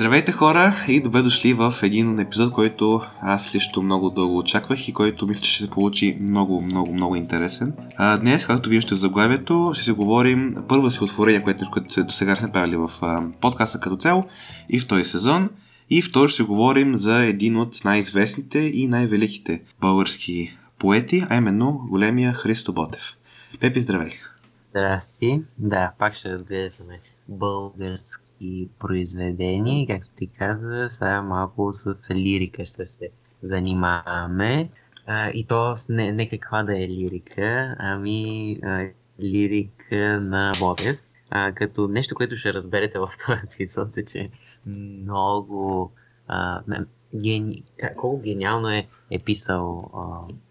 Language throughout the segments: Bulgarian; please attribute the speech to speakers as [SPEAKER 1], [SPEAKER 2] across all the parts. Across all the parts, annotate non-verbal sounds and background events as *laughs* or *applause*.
[SPEAKER 1] Здравейте хора и добре дошли в един епизод, който аз лично много дълго очаквах и който мисля, че ще се получи много, много, много интересен. А, днес, както виждате в заглавието, ще се говорим първо си отворение, което, което до сега сме правили в а, подкаста като цяло и втори сезон. И второ ще говорим за един от най-известните и най-великите български поети, а именно големия Христо Ботев. Пепи, здравей!
[SPEAKER 2] Здрасти! Да, пак ще разглеждаме български произведения и както ти каза, сега малко с лирика ще се занимаваме. А, и то не, не каква да е лирика, ами а, лирика на Ботев. А, като нещо, което ще разберете в този епизод е, че много а, гени... колко гениално е, е писал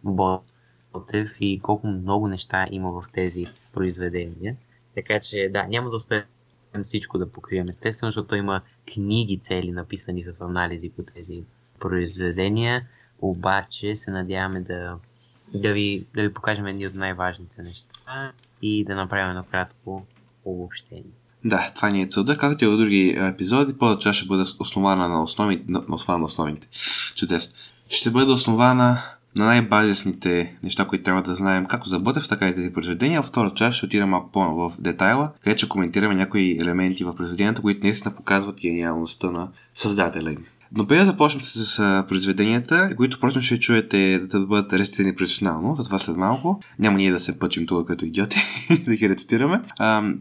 [SPEAKER 2] Ботев и колко много неща има в тези произведения. Така че да, няма да успеем всичко да покрием естествено, защото има книги цели написани с анализи по тези произведения, обаче се надяваме да, да, ви, да ви покажем едни от най-важните неща и да направим едно кратко обобщение.
[SPEAKER 1] Да, това ни е целта. Както и в други епизоди, част ще бъде основана на, основи, на, основана на основните. Чудесно. Ще бъде основана на най-базисните неща, които трябва да знаем, както за Бътев, така и тези произведения. Втора част ще отида малко по-в детайла, където ще коментираме някои елементи в произведенията, които наистина показват гениалността на създателя им. Но преди да започнем с, произведенията, които просто ще чуете да бъдат рецитирани професионално, за това след малко, няма ние да се пъчим тук като идиоти *laughs* да ги рецитираме,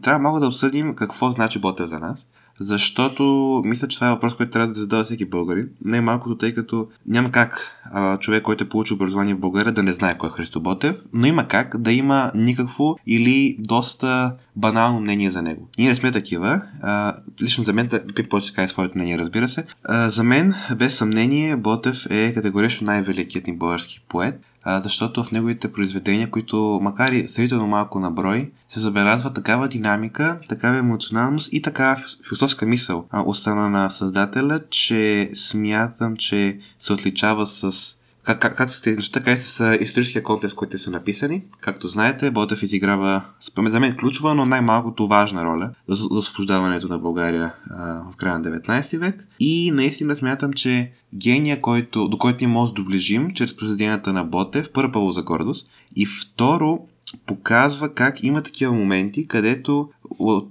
[SPEAKER 1] трябва малко да обсъдим какво значи Ботев за нас защото мисля, че това е въпрос, който трябва да задава всеки българин. Не малкото, тъй като няма как а, човек, който е получил образование в България, да не знае кой е Христо Ботев, но има как да има никакво или доста банално мнение за него. Ние не сме такива. А, лично за мен, Пип после каже своето мнение, разбира се. А, за мен, без съмнение, Ботев е категорично най-великият ни български поет защото в неговите произведения, които макар и сравнително малко на брой, се забелязва такава динамика, такава емоционалност и такава философска мисъл. От страна на създателя, че смятам, че се отличава с как, как, как са тези неща, как са историческия контекст, който са написани. Както знаете, Ботев изиграва, за мен, ключова, но най-малкото важна роля за освобождаването на България а, в края на 19 век. И наистина смятам, че гения, който, до който ние може да доближим чрез произведенията на Ботев, първо за гордост и второ показва как има такива моменти, където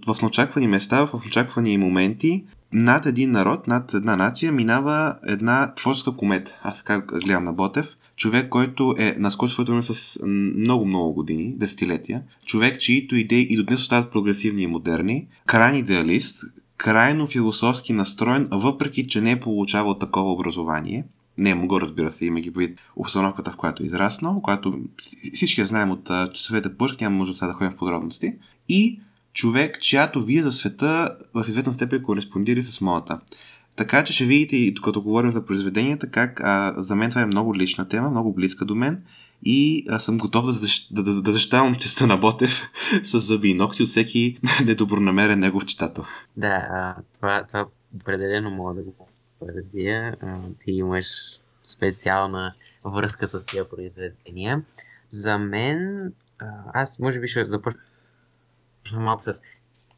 [SPEAKER 1] в неочаквани места, в неочаквани моменти над един народ, над една нация минава една творческа комета. Аз така гледам на Ботев. Човек, който е наскоро своето с много-много години, десетилетия. Човек, чието идеи и до днес остават прогресивни и модерни. Крайен идеалист, крайно философски настроен, въпреки че не е получавал такова образование. Не е могъл, разбира се, има ги вид обстановката, в която е израснал, която всички знаем от часовете пърх, няма може да ходим в подробности. И човек, чиято вие за света в известна степен кореспондира с моята. Така че ще видите и докато говорим за произведенията, как а, за мен това е много лична тема, много близка до мен и аз съм готов да, защ... да, да, да защитавам честа на Ботев *laughs* с зъби и ногти от всеки *laughs* недобронамерен негов читател.
[SPEAKER 2] Да, а, това, това определено мога да го предвия. Ти имаш специална връзка с тия произведения. За мен, аз може би ще започна малко с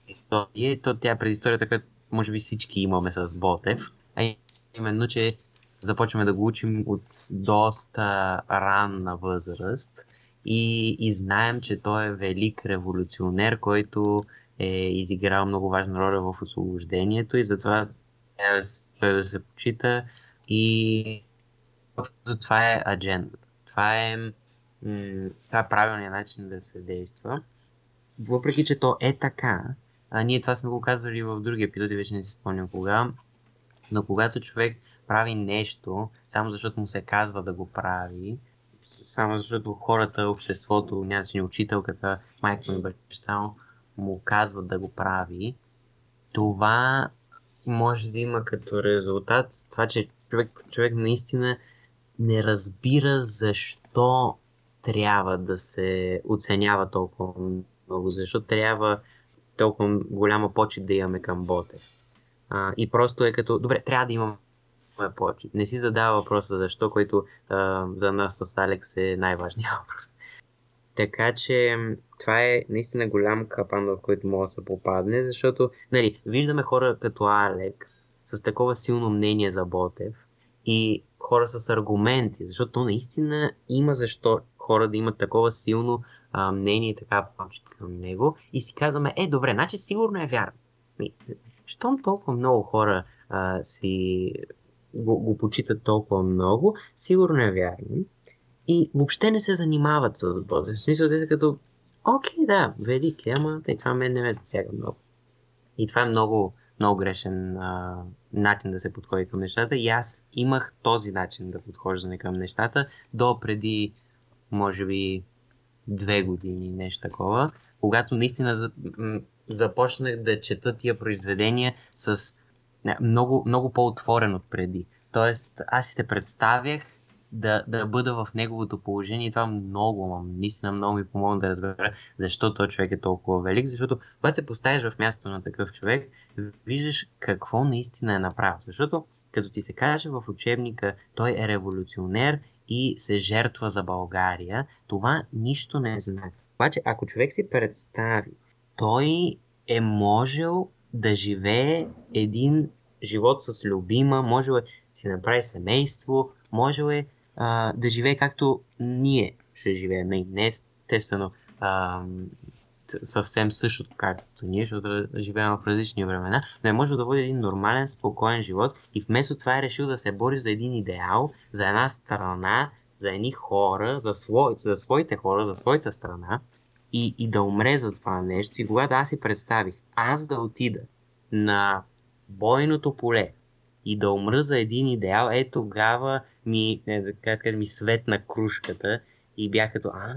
[SPEAKER 2] история. То тя е предисторията, която може би всички имаме с Ботев. А именно, че започваме да го учим от доста ранна възраст и, и знаем, че той е велик революционер, който е изиграл много важна роля в освобождението и затова той да се почита и това е аджендата. Това е, това е правилният начин да се действа въпреки че то е така, а ние това сме го казвали в други епизоди, вече не си спомням кога, но когато човек прави нещо, само защото му се казва да го прави, само защото хората, обществото, някакси учителката, майка ми баща му казват да го прави, това може да има като резултат това, че човек, човек наистина не разбира защо трябва да се оценява толкова много, защото трябва толкова голяма почет да имаме към Ботев. А, и просто е като, добре, трябва да имаме почет. Не си задава въпроса защо, който а, за нас с Алекс е най-важният *laughs* въпрос. Така че това е наистина голям капан, в който може да се попадне, защото нали, виждаме хора като Алекс, с такова силно мнение за Ботев и хора с аргументи, защото то наистина има защо хора да имат такова силно а, мнение така почет към него и си казваме, е, добре, значи сигурно е вярно. Щом толкова много хора а, си го, го почитат толкова много, сигурно е вярно. И въобще не се занимават с Ботев. В смисъл, те като, окей, да, велик е, ама тъй, това мен не ме засяга много. И това е много, много грешен а, начин да се подходи към нещата. И аз имах този начин да подхождане към нещата до преди, може би, две години, нещо такова, когато наистина започнах да чета тия произведения с много, много по-отворен от преди. Тоест, аз си се представях да, да бъда в неговото положение и това много, наистина много ми помогна да разбера защо този човек е толкова велик, защото когато се поставиш в мястото на такъв човек, виждаш какво наистина е направил. Защото като ти се каже в учебника, той е революционер и се жертва за България, това нищо не знае. Обаче, ако човек си представи, той е можел да живее един живот с любима, можел е си направи семейство, можел е а, да живее както ние ще живеем. Не естествено а, съвсем същото както ние, защото живеем в различни времена, но е можел да води един нормален, спокоен живот и вместо това е решил да се бори за един идеал, за една страна, за едни хора, за, свой, за своите хора, за своята страна и, и да умре за това нещо. И когато аз си представих, аз да отида на бойното поле и да умра за един идеал, е тогава ми, не, как скажа, ми светна кружката и бях като, а,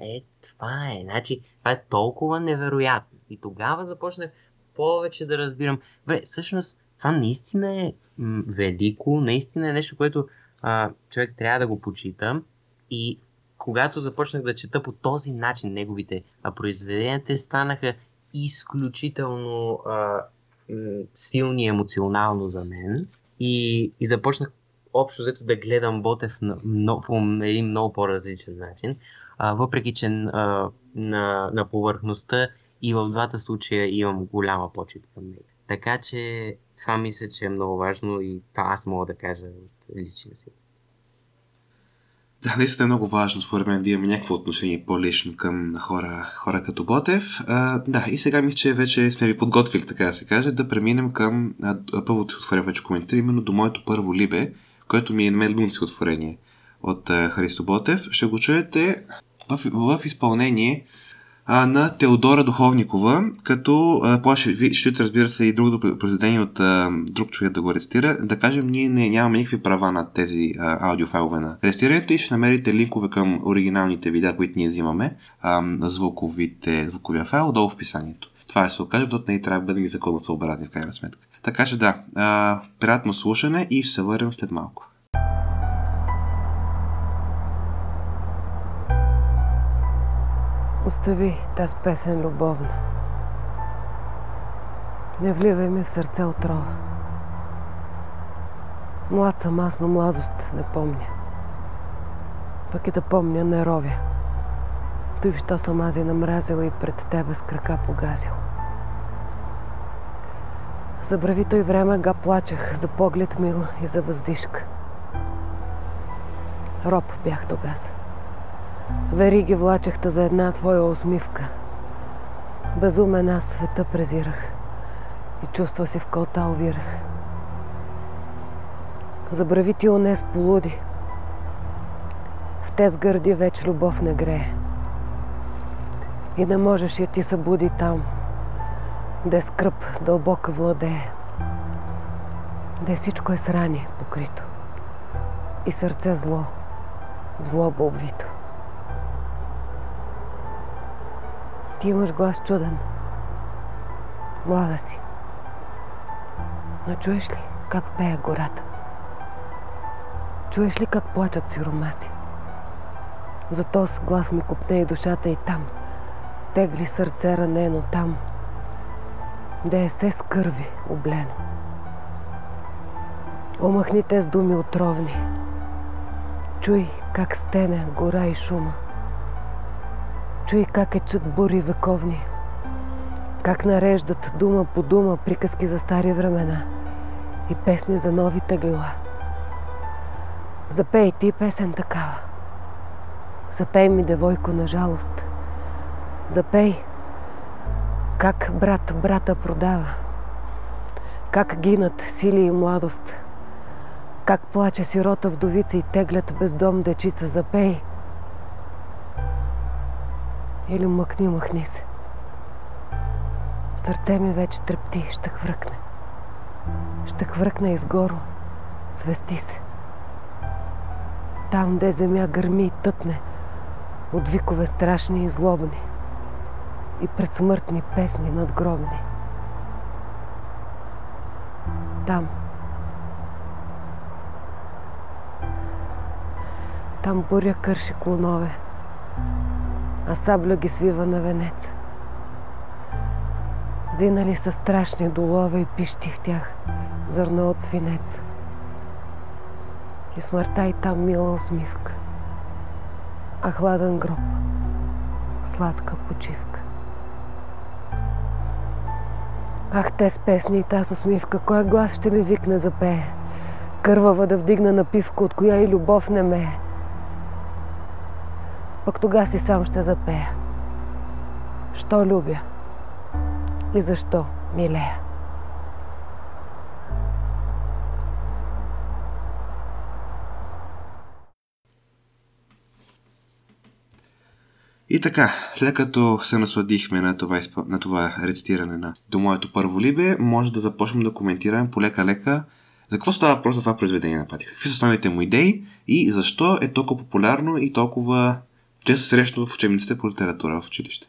[SPEAKER 2] е, това е, значи, това е толкова невероятно. И тогава започнах повече да разбирам, бе, всъщност, това наистина е м- велико, наистина е нещо, което а, човек трябва да го почита. И когато започнах да чета по този начин неговите а, произведения, те станаха изключително а, м- силни емоционално за мен. И, и започнах общо взето да гледам Ботев на, много, по един много по-различен начин. Въпреки, че а, на, на повърхността и в двата случая имам голяма почет към него. Така че това мисля, че е много важно и това аз мога да кажа от личния си.
[SPEAKER 1] Да, наистина е много важно, според мен, да имаме някакво отношение по-лично към хора, хора като Ботев. А, да, и сега мисля, че вече сме ви подготвили, така да се каже, да преминем към първото отворение, вече коментар, именно до моето първо либе, което ми е намерило отворение от а, Христо Ботев. Ще го чуете в, в изпълнение а, на Теодора Духовникова, като а, ще, разбира се и другото произведение от а, друг човек да го рестира. Да кажем, ние не, нямаме никакви права на тези а, аудиофайлове на рестирането и ще намерите линкове към оригиналните видеа, които ние взимаме, а, звуковите, звуковия файл, долу в описанието. Това е се окаже, защото не трябва да бъдем и законосъобразни в крайна сметка. Така че да, а, приятно слушане и ще се върнем след малко.
[SPEAKER 3] Остави тази песен любовна. Не вливай ми в сърце отрова. Млад съм аз, но младост не помня. Пък и да помня не ровя. Той, що съм аз и намразил и пред тебе с крака погазил. Забрави той време га плачех за поглед мил и за въздишка. Роб бях тогас. Вериги влачехта за една твоя усмивка. Безумен аз света презирах и чувства си в кълта увирах. Забрави ти онес полуди. В те гърди вече любов не грее. И не можеш я ти събуди там, де скръп дълбока владее. Де всичко е срани покрито и сърце зло, в злоба обвито. Ти имаш глас чуден. Млада си. Но чуеш ли как пее гората? Чуеш ли как плачат сиромаси? За този глас ми купне и душата и там. Тегли сърце ранено там. Де е се с кърви облено. Омахни те с думи отровни. Чуй как стене гора и шума. Чуй как е чат бури вековни, как нареждат дума по дума приказки за стари времена и песни за нови теглила. Запей ти песен такава. Запей ми, девойко, на жалост. Запей как брат брата продава. Как гинат сили и младост. Как плаче сирота вдовица и теглят бездом дечица. Запей. Или мъкни, махни се. Сърце ми вече трепти, ще хвъркне. Ще хвъркне изгоро, свести се. Там, де земя гърми и тътне, от викове страшни и злобни и предсмъртни песни надгробни. Там. Там буря кърши клонове, а сабля ги свива на венец. Зинали са страшни долове и пищи в тях зърно от свинец. И смъртта и там мила усмивка, а хладен гроб, сладка почивка. Ах, те с песни и таз усмивка, кой глас ще ми викне за пее? Кървава да вдигна напивка, от коя и любов не мее. Пък тога си сам ще запея. Що любя? И защо милея?
[SPEAKER 1] И така, след като се насладихме на това, на това рецитиране на До моето първо либе, може да започнем да коментираме полека-лека за какво става въпрос за това произведение на практика. Какви са основните му идеи и защо е толкова популярно и толкова често срещано в учебниците по литература в училище.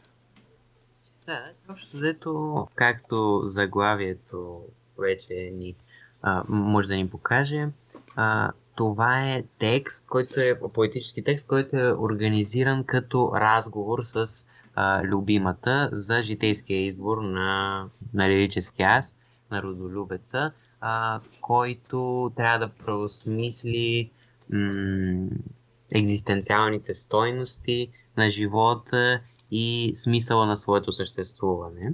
[SPEAKER 2] Да, общо взето, както заглавието вече ни а, може да ни покаже, а, това е текст, който е поетически текст, който е организиран като разговор с а, любимата за житейския избор на, на лирическия аз, на родолюбеца, а, който трябва да преосмисли м- екзистенциалните стойности на живота и смисъла на своето съществуване.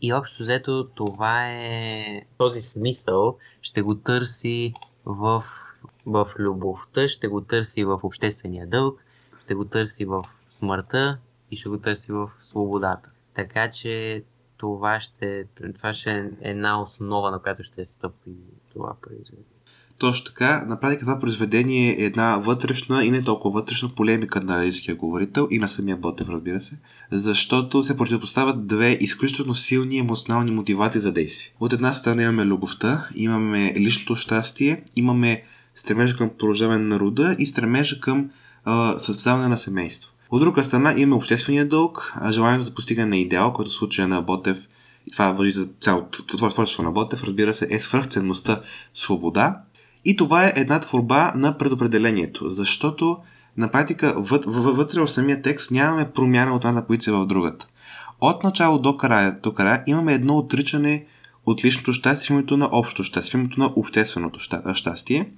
[SPEAKER 2] И общо взето това е... Този смисъл ще го търси в в любовта, ще го търси в обществения дълг, ще го търси в смъртта и ще го търси в свободата. Така че това ще, това ще е една основа, на която ще стъпи това произведение.
[SPEAKER 1] Точно така, на практика това произведение е една вътрешна и не толкова вътрешна полемика на лирическия говорител и на самия Ботев, разбира се, защото се противопоставят две изключително силни емоционални мотивации за действие. От една страна имаме любовта, имаме личното щастие, имаме стремежа към продължаване на рода и стремежа към а, създаване на семейство. От друга страна имаме обществения дълг, желанието за постигане на идеал, който в случая на Ботев, и това въжи за цялото творчество на Ботев, разбира се, е свръхценността свобода. И това е една творба на предопределението, защото на практика вътре в самия текст нямаме промяна от една позиция в другата. От начало до края, до края имаме едно отричане от личното щастие в името на общо щастие, в името на общественото щастие.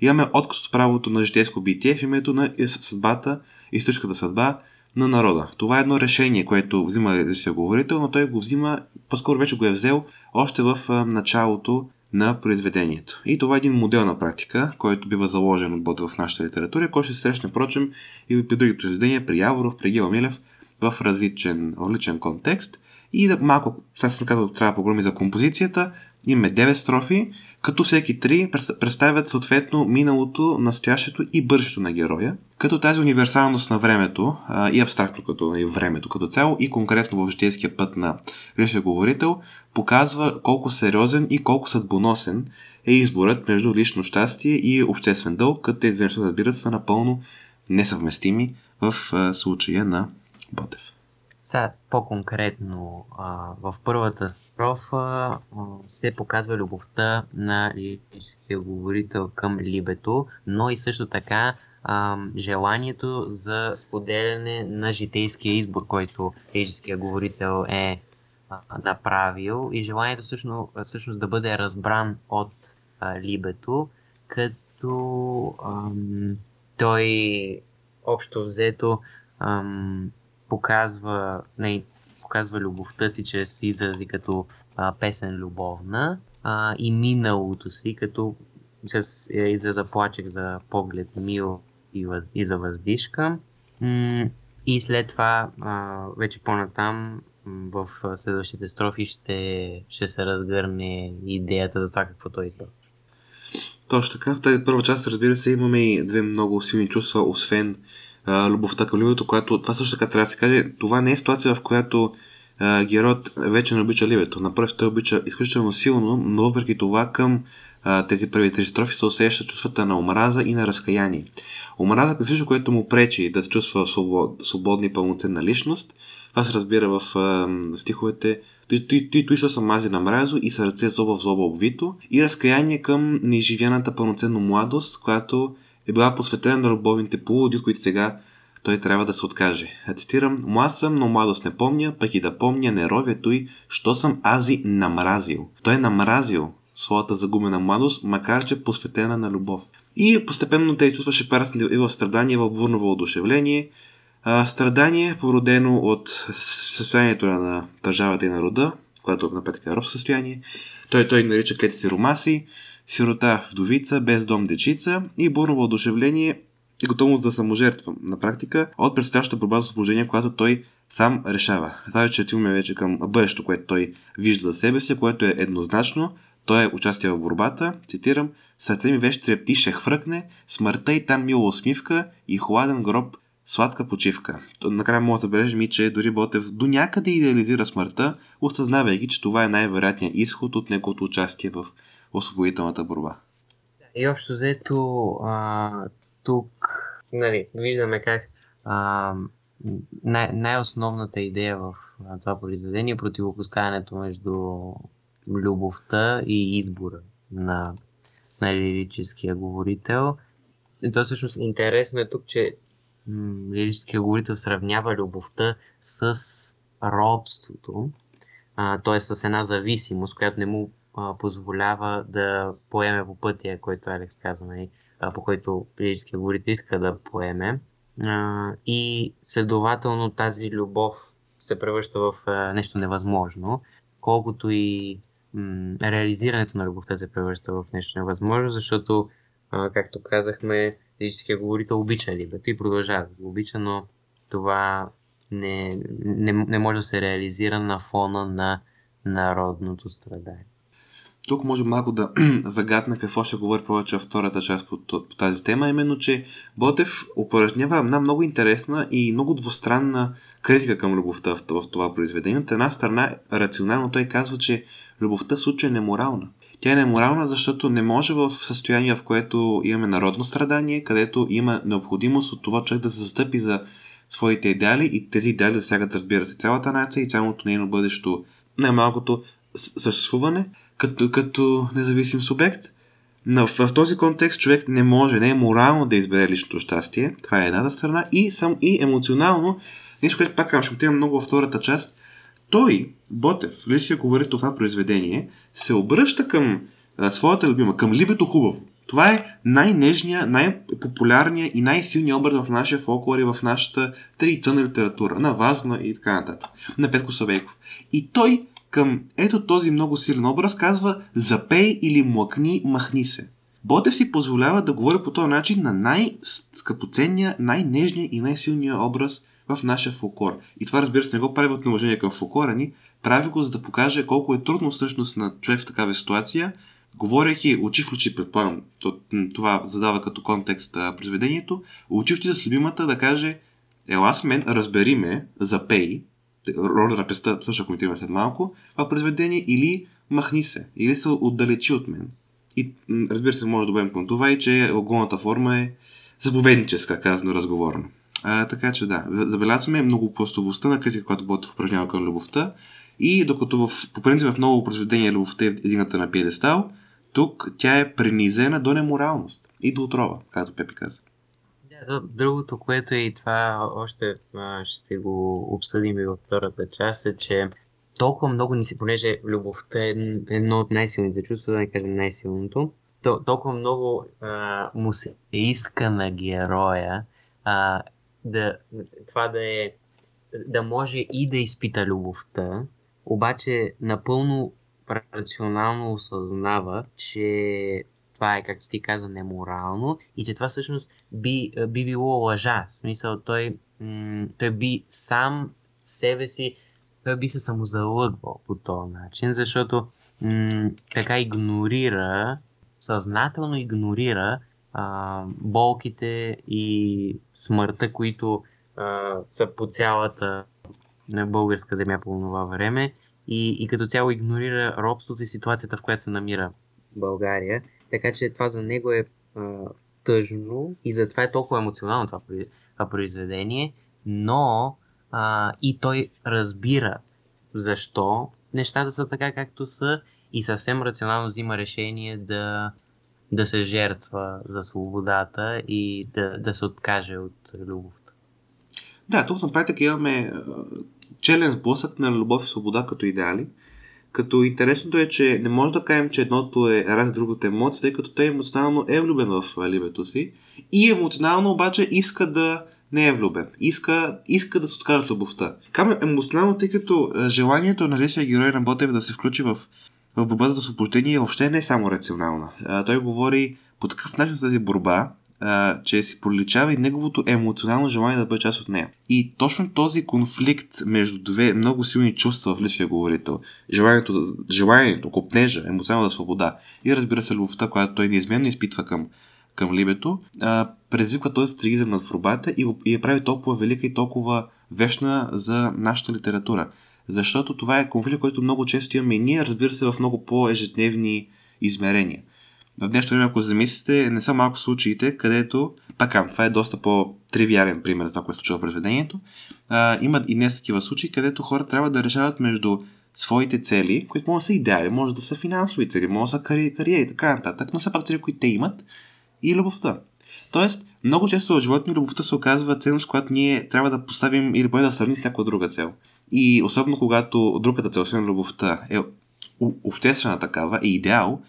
[SPEAKER 1] Имаме отказ от правото на житейско битие в името на съдбата, историческата съдба на народа. Това е едно решение, което взима личния говорител, но той го взима, по-скоро вече го е взел още в началото на произведението. И това е един модел на практика, който бива заложен от Бот в нашата литература, който ще се срещне, прочим, и при други произведения, при Яворов, при Гео Милев, в различен, в различен контекст. И да малко, сега съм казал, трябва да поговорим за композицията. Имаме 9 строфи, като всеки три представят съответно миналото, настоящето и бъдещето на героя, като тази универсалност на времето а, и абстрактно като и времето като цяло и конкретно в житейския път на личния говорител показва колко сериозен и колко съдбоносен е изборът между лично щастие и обществен дълг, като тези неща, разбират, са напълно несъвместими в а, случая на Ботев.
[SPEAKER 2] Сега по-конкретно, а, в първата строфа а, се показва любовта на лирическия говорител към либето, но и също така а, желанието за споделяне на житейския избор, който лирическия говорител е а, направил и желанието всъщност, всъщност да бъде разбран от а, либето, като а, той общо взето ам, показва, не, показва любовта си чрез изрази като а, песен любовна, а, и миналото си, като с е, израза плачех за поглед мил и, въз, и за въздишка. И след това, а, вече по-натам, в следващите строфи ще, ще се разгърне идеята за това какво той издава.
[SPEAKER 1] Точно така. В тази първа част, разбира се, имаме и две много силни чувства, освен любовта към любото, която това също така трябва да се каже. Това не е ситуация, в която а, героят вече не обича ливето. Напротив, той обича изключително силно, но въпреки това към а, тези първи три строфи се усеща чувствата на омраза и на разкаяние. Омраза към всичко, което му пречи да се чувства свобод, свободна и пълноценна личност. Това се разбира в а, стиховете той, той, той съм мази на мразо и сърце зоба в зоба обвито и разкаяние към неизживяната пълноценна младост, която е била посветена на любовните поводи, от които сега той трябва да се откаже. А цитирам, Млад съм, но младост не помня, пък и да помня не ровя той, що съм ази намразил. Той е намразил своята загубена младост, макар че посветена на любов. И постепенно те чувстваше парасни и в страдание, в бурно въодушевление. А, страдание, породено от състоянието на държавата и народа, което на петък е робско състояние. Той, той нарича клети си ромаси, сирота вдовица, без дом дечица и бурно въодушевление и готовност да саможертва на практика от предстоящата борба за положение, което той сам решава. Това вече отиваме вече към бъдещето, което той вижда за себе си, което е еднозначно. Той е участие в борбата, цитирам, сърце ми вече трепти, ще хвъркне, смъртта и там мила усмивка и хладен гроб сладка почивка. Накрая мога да забележим и, че дори Ботев до някъде идеализира смъртта, осъзнавайки, че това е най-вероятният изход от неговото участие в освободителната борба.
[SPEAKER 2] И общо взето, а, тук нали, виждаме как а, най- най-основната идея в това произведение е противопоставянето между любовта и избора на, на лирическия говорител. И то всъщност интересно е тук, че лирическия говорител сравнява любовта с родството, т.е. с една зависимост, която не му позволява да поеме по пътя, който Алекс каза, нали, по който лирическия говорител иска да поеме. И следователно тази любов се превръща в нещо невъзможно, колкото и реализирането на любовта се превръща в нещо невъзможно, защото, както казахме, физическия говорител обича либето и продължава да го обича, но това не, не, не може да се реализира на фона на народното страдание.
[SPEAKER 1] Тук може малко да *clears throat* загадна какво ще говори повече във втората част по, по тази тема, именно, че Ботев упражнява една много интересна и много двустранна критика към любовта в, в това произведение. От една страна, рационално той казва, че любовта случай е неморална. Тя е неморална, защото не може в състояние, в което имаме народно страдание, където има необходимост от това човек да се застъпи за своите идеали и тези идеали засягат, разбира се, цялата нация и цялото нейно бъдещо, най-малкото съществуване, като, като независим субект. Но в, в този контекст човек не може, не е морално да избере личното щастие. Това е едната страна. И, съм, и емоционално, нещо, което пак ще отивам много във втората част, той, Ботев, Лисия говори това произведение, се обръща към а, своята любима, към либето хубаво. Това е най-нежния, най-популярният и най-силният образ в нашия фолклор и в нашата традиционна литература, на Вазна и така нататък, на Петко Савейков. И той към ето този много силен образ казва запей или млъкни, махни се. Ботев си позволява да говори по този начин на най-скъпоценния, най-нежния и най-силния образ в нашия фолклор. И това разбира се не го прави от неуважение към фолклора ни, прави го за да покаже колко е трудно всъщност на човек в такава ситуация, говорейки очи в очи, предполагам, това задава като контекст произведението, очи в очи с любимата да каже ела с мен, разбери ме, запей, роля на песта също коментираме след малко, това произведение или махни се, или се отдалечи от мен. И разбира се, може да добавим към това и че огромната форма е заповедническа, казано разговорно. А, така че да, забелязваме многопластовостта на критика, която Ботов упражнява към любовта. И докато в, по принцип в много произведения любовта е едината на пиедестал, тук тя е принизена до неморалност и до отрова, както Пепи каза.
[SPEAKER 2] Да, другото, което е и това още ще го обсъдим и във втората част, е, че толкова много ни се, понеже любовта е едно от най-силните чувства, да не кажем най-силното, то, толкова много а, му се иска на героя а, да, това да е да може и да изпита любовта, обаче напълно рационално осъзнава, че това е, както ти каза, неморално и че това всъщност би, би било лъжа. В смисъл, той, той би сам себе си, той би се самозалъгвал по този начин, защото м- така игнорира, съзнателно игнорира а, болките и смъртта, които а, са по цялата българска земя по това време и, и като цяло игнорира робството и ситуацията, в която се намира България. Така че това за него е а, тъжно и затова е толкова емоционално това, това произведение, но а, и той разбира защо нещата са така както са и съвсем рационално взима решение да, да се жертва за свободата и да, да се откаже от любовта.
[SPEAKER 1] Да, тук на практика имаме челен сблъсък на любов и свобода като идеали. Като интересното е, че не може да кажем, че едното е раз другото емоция, тъй като той емоционално е влюбен в либето си и емоционално обаче иска да не е влюбен. Иска, иска да се откаже от любовта. Кам емоционално, тъй като желанието на личния герой на Ботев да се включи в, в борбата за освобождение въобще не е само рационална. А, той говори по такъв начин тази борба, че си проличава и неговото емоционално желание да бъде част от нея. И точно този конфликт между две много силни чувства в личния говорител, желанието, желанието копнежа, емоционална свобода и разбира се любовта, която той неизменно изпитва към, към либето, а, предизвиква този тригизъм над фрубата и, и я прави толкова велика и толкова вечна за нашата литература. Защото това е конфликт, който много често имаме и ние, разбира се, в много по-ежедневни измерения – в днешно време, ако замислите, не са малко случаите, където, пак това е доста по-тривиален пример за това, което се случва в произведението. А, има и днес такива случаи, където хора трябва да решават между своите цели, които могат да са идеали, може да са финансови цели, може да са кари- кариери и така нататък, но са пак цели, които те имат, и любовта. Тоест, много често в живота ни любовта се оказва ценност, която ние трябва да поставим или поне да сравним с някоя друга цел. И особено когато другата цел, освен любовта, е обществена такава, е идеал,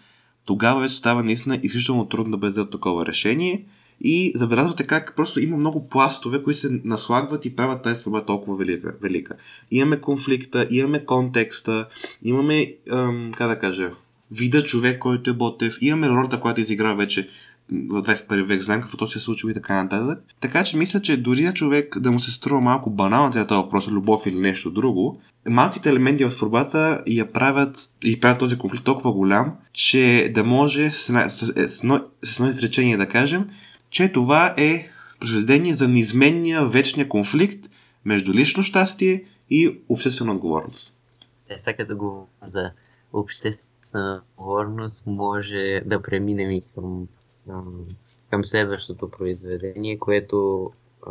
[SPEAKER 1] тогава вече става наистина изключително трудно да бъде такова решение. И забелязвате как просто има много пластове, които се наслагват и правят тази свобода толкова велика. велика. Имаме конфликта, имаме контекста, имаме, ам, как да кажа, вида човек, който е Ботев, имаме ролята, която изиграва вече в 21 век, знаем какво се е случило и така нататък. Така че мисля, че дори на човек да му се струва малко за този въпрос, любов или нещо друго, малките елементи в творбата я правят и правят този конфликт толкова голям, че да може с, с, с, едно, с едно изречение да кажем, че това е произведение за неизменния вечния конфликт между лично щастие и обществена отговорност.
[SPEAKER 2] Е, сега да го за обществена отговорност може да преминем и към, към следващото произведение, което а,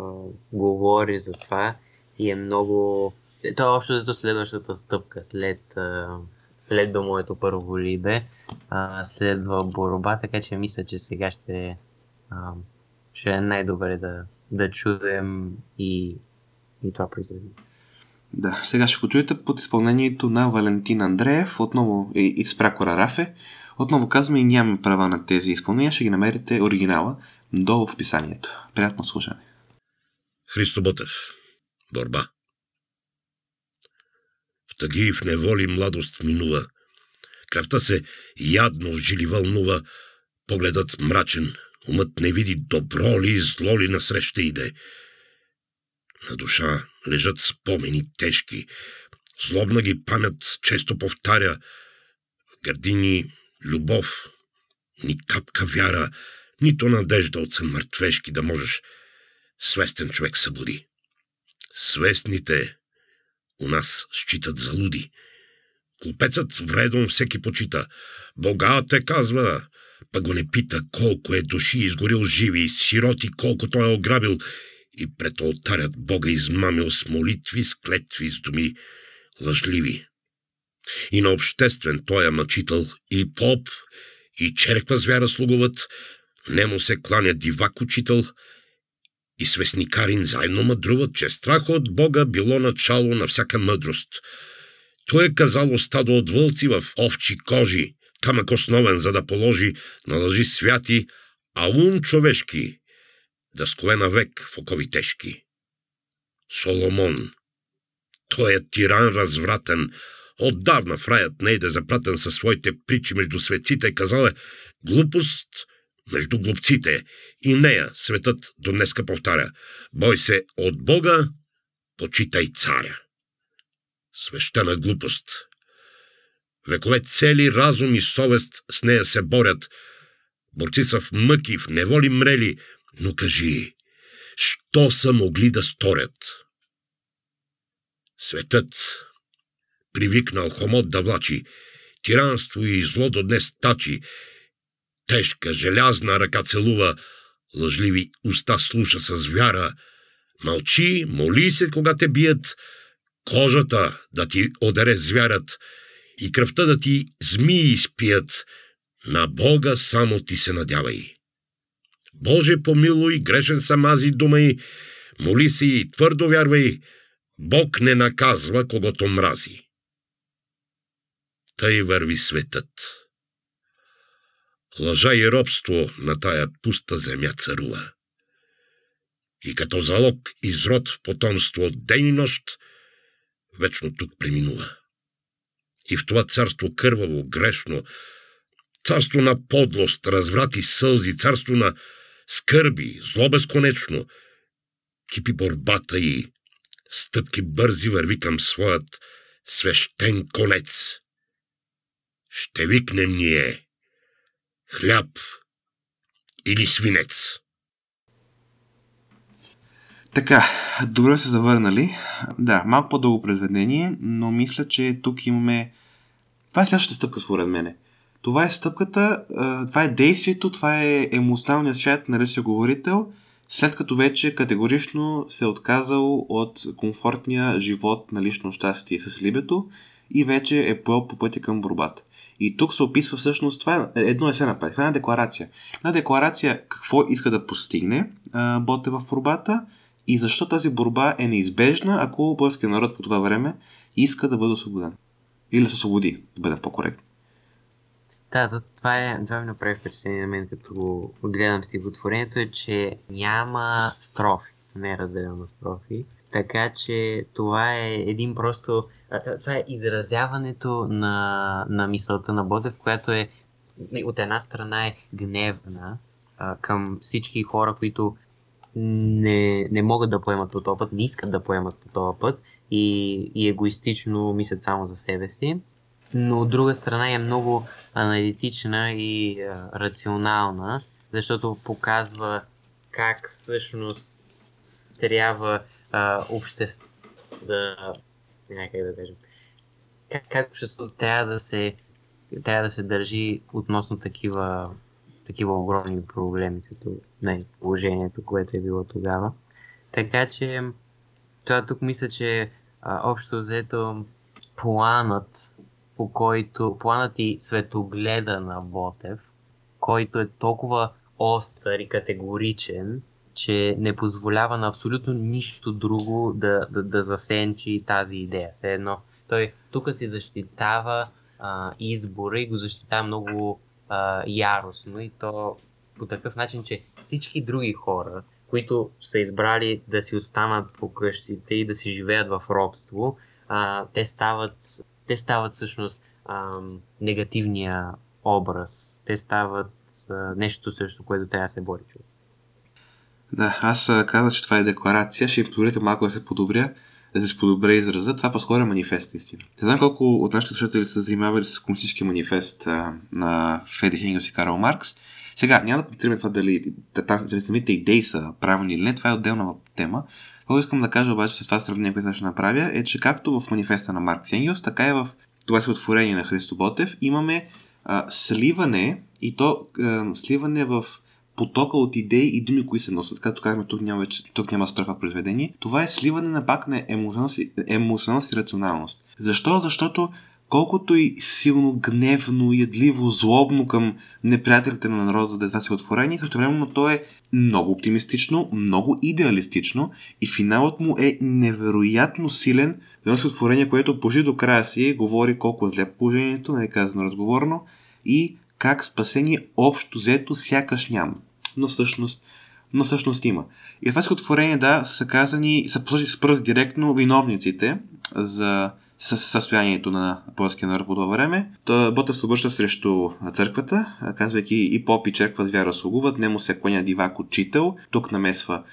[SPEAKER 2] говори за това и е много то е общо зато следващата стъпка след, след до моето първо либе следва борба, така че мисля, че сега ще, ще е най-добре да, да чуем и, и това произведение.
[SPEAKER 1] Да, сега ще го чуете под изпълнението на Валентин Андреев, отново и, и с Пракора Рафе. Отново казваме и нямаме права на тези изпълнения, ще ги намерите оригинала долу в описанието. Приятно слушане.
[SPEAKER 4] Христо Ботев. Борба. Тъги в неволи младост минува. Кръвта се ядно в жили вълнува, погледът мрачен, умът не види добро ли и зло ли насреща иде. На душа лежат спомени тежки, злобна ги памет често повтаря. В гърдини любов, ни капка вяра, нито надежда от мъртвешки да можеш свестен човек събуди. Свестните у нас считат за луди. Купецът вредом всеки почита. Бога те казва, па го не пита колко е души изгорил живи, сироти колко той е ограбил и пред алтарят Бога измамил с молитви, с клетви, с думи лъжливи. И на обществен той е мъчител и поп, и черква звяра слугуват, не му се кланя дивак учител – и свестникарин заедно мъдруват, че страх от Бога било начало на всяка мъдрост. Той е казало стадо от вълци в овчи кожи, камък основен, за да положи на лъжи святи, а ум човешки да скове навек в окови тежки. Соломон. Той е тиран развратен, Отдавна фраят не е запратен със своите притчи между светците, казал е глупост между глупците. И нея светът до днеска повтаря. Бой се от Бога, почитай царя. Свещена глупост. Векове цели разум и совест с нея се борят. Борци са в мъки, в неволи мрели, но кажи, що са могли да сторят? Светът привикнал хомот да влачи, тиранство и зло до днес тачи, тежка, желязна ръка целува, лъжливи уста слуша с вяра, мълчи, моли се, кога те бият, кожата да ти одере звярат. И кръвта да ти змии изпият, на Бога само ти се надявай. Боже, помилуй, грешен съм аз и думай, моли си и твърдо вярвай, Бог не наказва, когото мрази. Тъй върви светът. Лъжа и робство на тая пуста земя царува. И като залог изрод в потомство ден и нощ, вечно тук преминува. И в това царство кърваво, грешно, царство на подлост, разврат и сълзи, царство на скърби, зло безконечно, кипи борбата и стъпки бързи върви към своят свещен конец. Ще викнем ние хляб или свинец.
[SPEAKER 1] Така, добре се завърнали. Да, малко по-дълго произведение, но мисля, че тук имаме... Това е следващата стъпка, според мене. Това е стъпката, това е действието, това е емоционалният свят на ръчния говорител, след като вече категорично се е отказал от комфортния живот на лично щастие с либето и вече е поел по пътя към борбата. И тук се описва всъщност, това едно е се направи, това е една декларация. Една декларация какво иска да постигне а, Боте в борбата и защо тази борба е неизбежна, ако българския народ по това време иска да бъде освободен. Или да се освободи, да бъде по-коректно.
[SPEAKER 2] Да, това, е, това ми направи впечатление на мен, като го гледам стихотворението, е, че няма строфи. Не е разделено на строфи. Така че това е един просто... Това е изразяването на, на мисълта на Ботев, която е от една страна е гневна а, към всички хора, които не, не могат да поемат по този път, не искат да поемат по този път и, и егоистично мислят само за себе си. Но от друга страна е много аналитична и а, рационална, защото показва как всъщност трябва а, общество да... Не как да кажем. Как, как обществото трябва да се трябва да се държи относно такива, такива огромни проблеми, като не, положението, което е било тогава. Така че, това тук мисля, че а, общо взето планът, по който, планът и светогледа на Ботев, който е толкова остър и категоричен, че не позволява на абсолютно нищо друго да, да, да засенчи тази идея. Все едно, той тук си защитава а, избора и го защитава много а, яростно и то по такъв начин, че всички други хора, които са избрали да си останат по къщите и да си живеят в робство, а, те стават, те стават всъщност а, негативния образ. Те стават а, нещо срещу което трябва да се бори човек.
[SPEAKER 1] Да, аз казах, че това е декларация. Ще им позволите малко да се подобря, да се подобря израза. Това по-скоро е манифест, истина. Не знам колко от нашите слушатели са занимавали с комунистически манифест а, на Феди Хенгелс и Карл Маркс. Сега, няма да повторим това дали самите идеи са правилни или не, това е отделна тема. Това искам да кажа обаче с това сравнение, което ще направя, е, че както в манифеста на Маркс Енгелс, така и в това си отворение на Христо Ботев, имаме а, сливане и то а, сливане в потока от идеи и думи, които се носят. Както казваме, тук няма, вече, тук няма строфа произведение. Това е сливане на пак на емоционалност, и рационалност. Защо? Защото колкото и силно, гневно, ядливо, злобно към неприятелите на народа да това си отворение, също времено то е много оптимистично, много идеалистично и финалът му е невероятно силен едно отворение, което почти до края си говори колко е зле положението, нали казано разговорно, и как спасение общо взето сякаш няма. Но всъщност, но всъщност има. И в стихотворение, да, са казани, са посочи с пръст директно виновниците за състоянието на полския народ по това време. Та Ботев се обръща срещу църквата, казвайки и поп и черква с вяра слугуват, нему се кланя дивак учител, тук намесва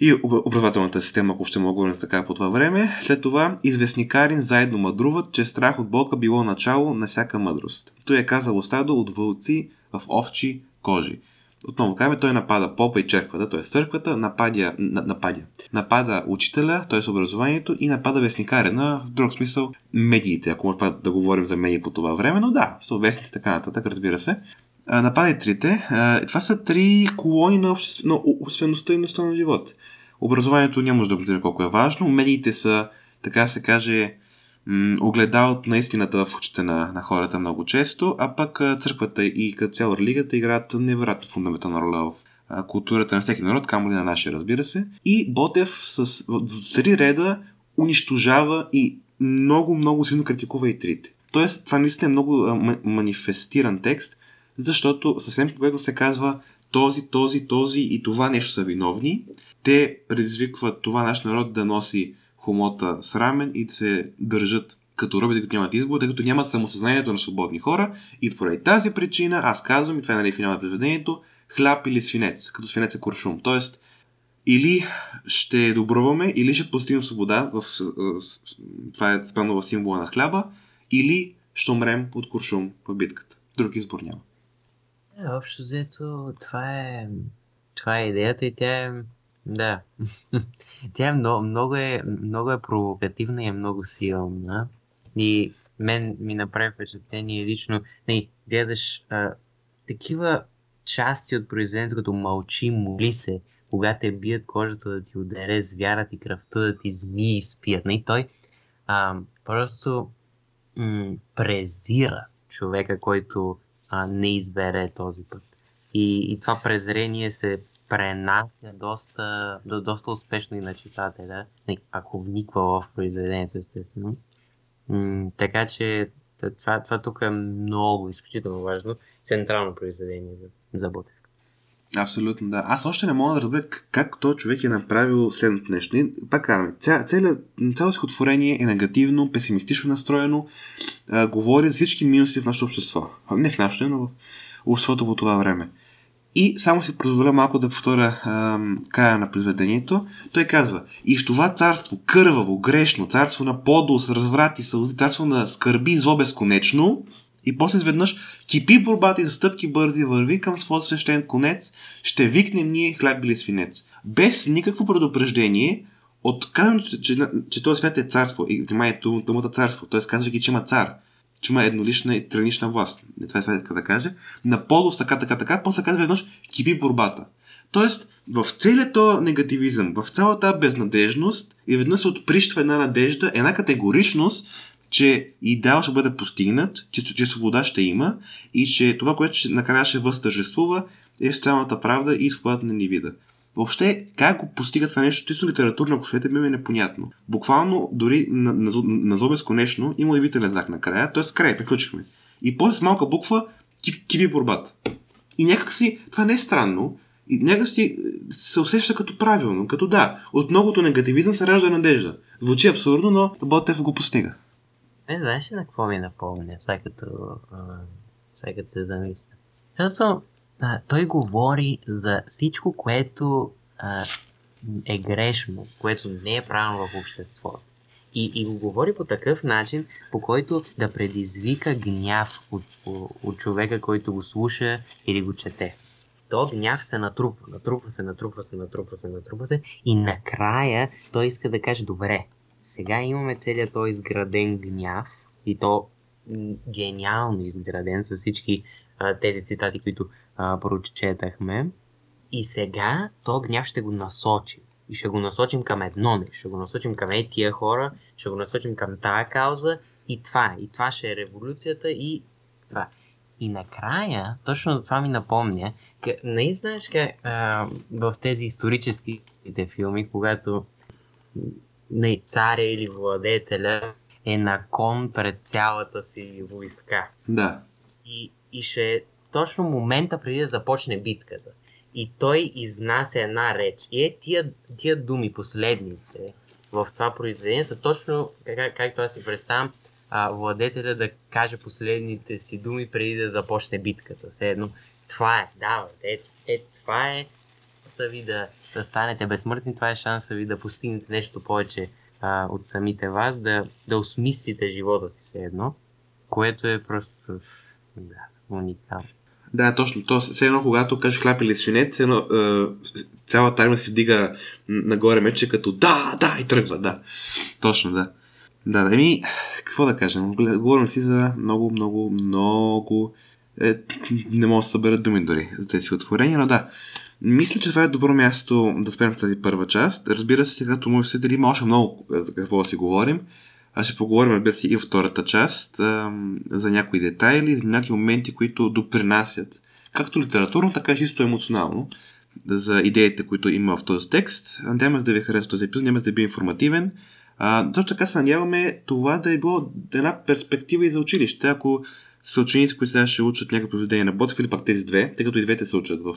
[SPEAKER 1] и образователната система, ако ще мога да така по това време. След това известникарин заедно мъдруват, че страх от Бога било начало на всяка мъдрост. Той е казал стадо от вълци в овчи кожи. Отново казваме, той напада попа и черквата, т.е. църквата, нападя, нападя, напада учителя, т.е. образованието и напада вестникарена, в друг смисъл медиите, ако може да говорим за медии по това време, но да, са така нататък, разбира се. Напада и трите. това са три колони на, обще... на обществеността и на живот. Образованието няма да го колко е важно. Медиите са, така се каже, огледалът на истината в очите на, на хората много често, а пък църквата и като цяло религията играят невероятно фундаментална роля в културата на всеки народ, камо ли на нашия, разбира се. И Ботев с, в, три реда унищожава и много, много силно критикува и трите. Тоест, това наистина е много манифестиран текст, защото съвсем когато се казва този, този, този и това нещо са виновни, те предизвикват това наш народ да носи хомота срамен и да се държат като роби, като нямат избор, тъй като нямат самосъзнанието на свободни хора. И поради тази причина аз казвам, и това е нали, финал на произведението, хляб или свинец, като свинец е куршум. Тоест, или ще добруваме, или ще постигнем свобода, в, това е спрямо символа на хляба, или ще умрем от куршум в битката. Друг избор няма.
[SPEAKER 2] Е, общо взето, това е, това е идеята и тя е да. *laughs* Тя е много, много, е, много е провокативна и е много силна. И мен ми направи впечатление лично. Не, гледаш а, такива части от произведението, като мълчи, моли се, когато те бият кожата да ти ударе звярат и кръвта да ти змии спият. Не, той а, просто м- презира човека, който а, не избере този път. И, и това презрение се пренася доста, до, доста успешно и на читателя, ако вниква в произведението, естествено. М- така че това, това тук е много, изключително важно, централно произведение за, за Ботев.
[SPEAKER 1] Абсолютно, да. Аз още не мога да разбера как този човек е направил следното нещо. Пак казваме, ця, цяло стихотворение е негативно, песимистично настроено, а, говори за всички минуси в нашето общество. Не в нашето, но в обществото по това време. И само си позволя малко да повторя края на произведението. Той казва, и в това царство, кърваво, грешно, царство на подост, разврат и сълзи, царство на скърби зло безконечно, и после изведнъж кипи борбата и за стъпки бързи, върви към своя свещен конец, ще викнем ние хляб или свинец. Без никакво предупреждение, от казвам, че, че, че този свят е царство, и внимание, думата царство, т.е. казвайки, че има цар – че има еднолична и транична власт. Не това е да каже. На полос така, така, така, после казва веднъж кипи борбата. Тоест, в целият този негативизъм, в цялата безнадежност, и веднъж се отприщва една надежда, една категоричност, че идеал ще бъде постигнат, че, че свобода ще има и че това, което ще, накрая ще възтържествува, е социалната правда и свободата на индивида. Въобще, как го постигат това нещо, чисто литературно, ако щете, ми е непонятно. Буквално, дори на, на, на, на безконечно, има удивителен знак накрая, т.е. край, приключихме. И после с малка буква кип, кипи борбата. И някакси, това не е странно, и някакси се усеща като правилно, като да, от многото негативизъм се ражда надежда. Звучи абсурдно, но Ботев го постига.
[SPEAKER 2] Не, знаеш ли на какво ми напомня, сега като, сега като се замисля? Защото а, той говори за всичко, което а, е грешно, което не е правилно в обществото. И, и го говори по такъв начин, по който да предизвика гняв от, от човека, който го слуша или го чете. То гняв се натрупва, натрупва се, натрупва се, натрупва се, натрупва се и накрая той иска да каже, добре, сега имаме целият този изграден гняв и то гениално изграден с всички а, тези цитати, които прочетахме. И сега то гняв ще го насочи. И ще го насочим към едно нещо. Ще го насочим към е тия хора, ще го насочим към тая кауза и това. И това ще е революцията и това. И накрая, точно това ми напомня, не знаеш как в тези историческите филми, когато не, царя или владетеля е на кон пред цялата си войска.
[SPEAKER 1] Да.
[SPEAKER 2] И, и ще е точно момента преди да започне битката. И той изнася една реч. И е тия, тия думи, последните, в това произведение са точно, как, както аз си представям, а, владетеля да каже последните си думи преди да започне битката. Все едно, това е, да, е, е, това е шанса ви да, да станете безсмъртни, това е шанса ви да постигнете нещо повече а, от самите вас, да, да осмислите живота си все едно, което е просто да, уникално.
[SPEAKER 1] Да, точно. То все едно, когато кажеш хляб или свинец, все едно, е, цялата армия се вдига нагоре мече като да, да и тръгва, да. Точно, да. Да, да, еми, какво да кажем? Говорим си за много, много, много... Е, не мога да събера думи дори за тези отворения, но да. Мисля, че това е добро място да спрем в тази първа част. Разбира се, като мои слушатели има още много за какво да си говорим. Аз ще поговорим, разбира се, и втората част за някои детайли, за някакви моменти, които допринасят както литературно, така и чисто емоционално за идеите, които има в този текст. Надяваме се да ви хареса този епизод, няма да би информативен. А, също така се надяваме това да е било една перспектива и за училище. Ако са ученици, които сега ще учат някакво произведение на Ботов или пак тези две, тъй като и двете се учат в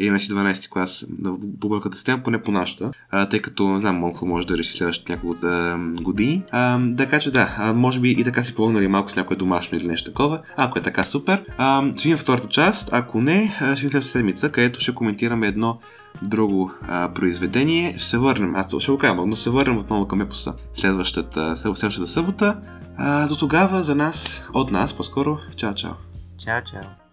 [SPEAKER 1] 11-12 клас в българската система, поне по нашата, а, тъй като не знам Монко може да реши следващите няколко да, години. А, така че да, може би и така си помогнали малко с някое домашно или нещо такова. Ако е така, супер. А, ще видим втората част. Ако не, ще видим седмица, където ще коментираме едно друго а, произведение. Ще се върнем, аз ще го кажа, но се върнем отново към епоса следващата, следващата събота. А, до тогава за нас, от нас по-скоро, чао-чао.
[SPEAKER 2] Чао, чао.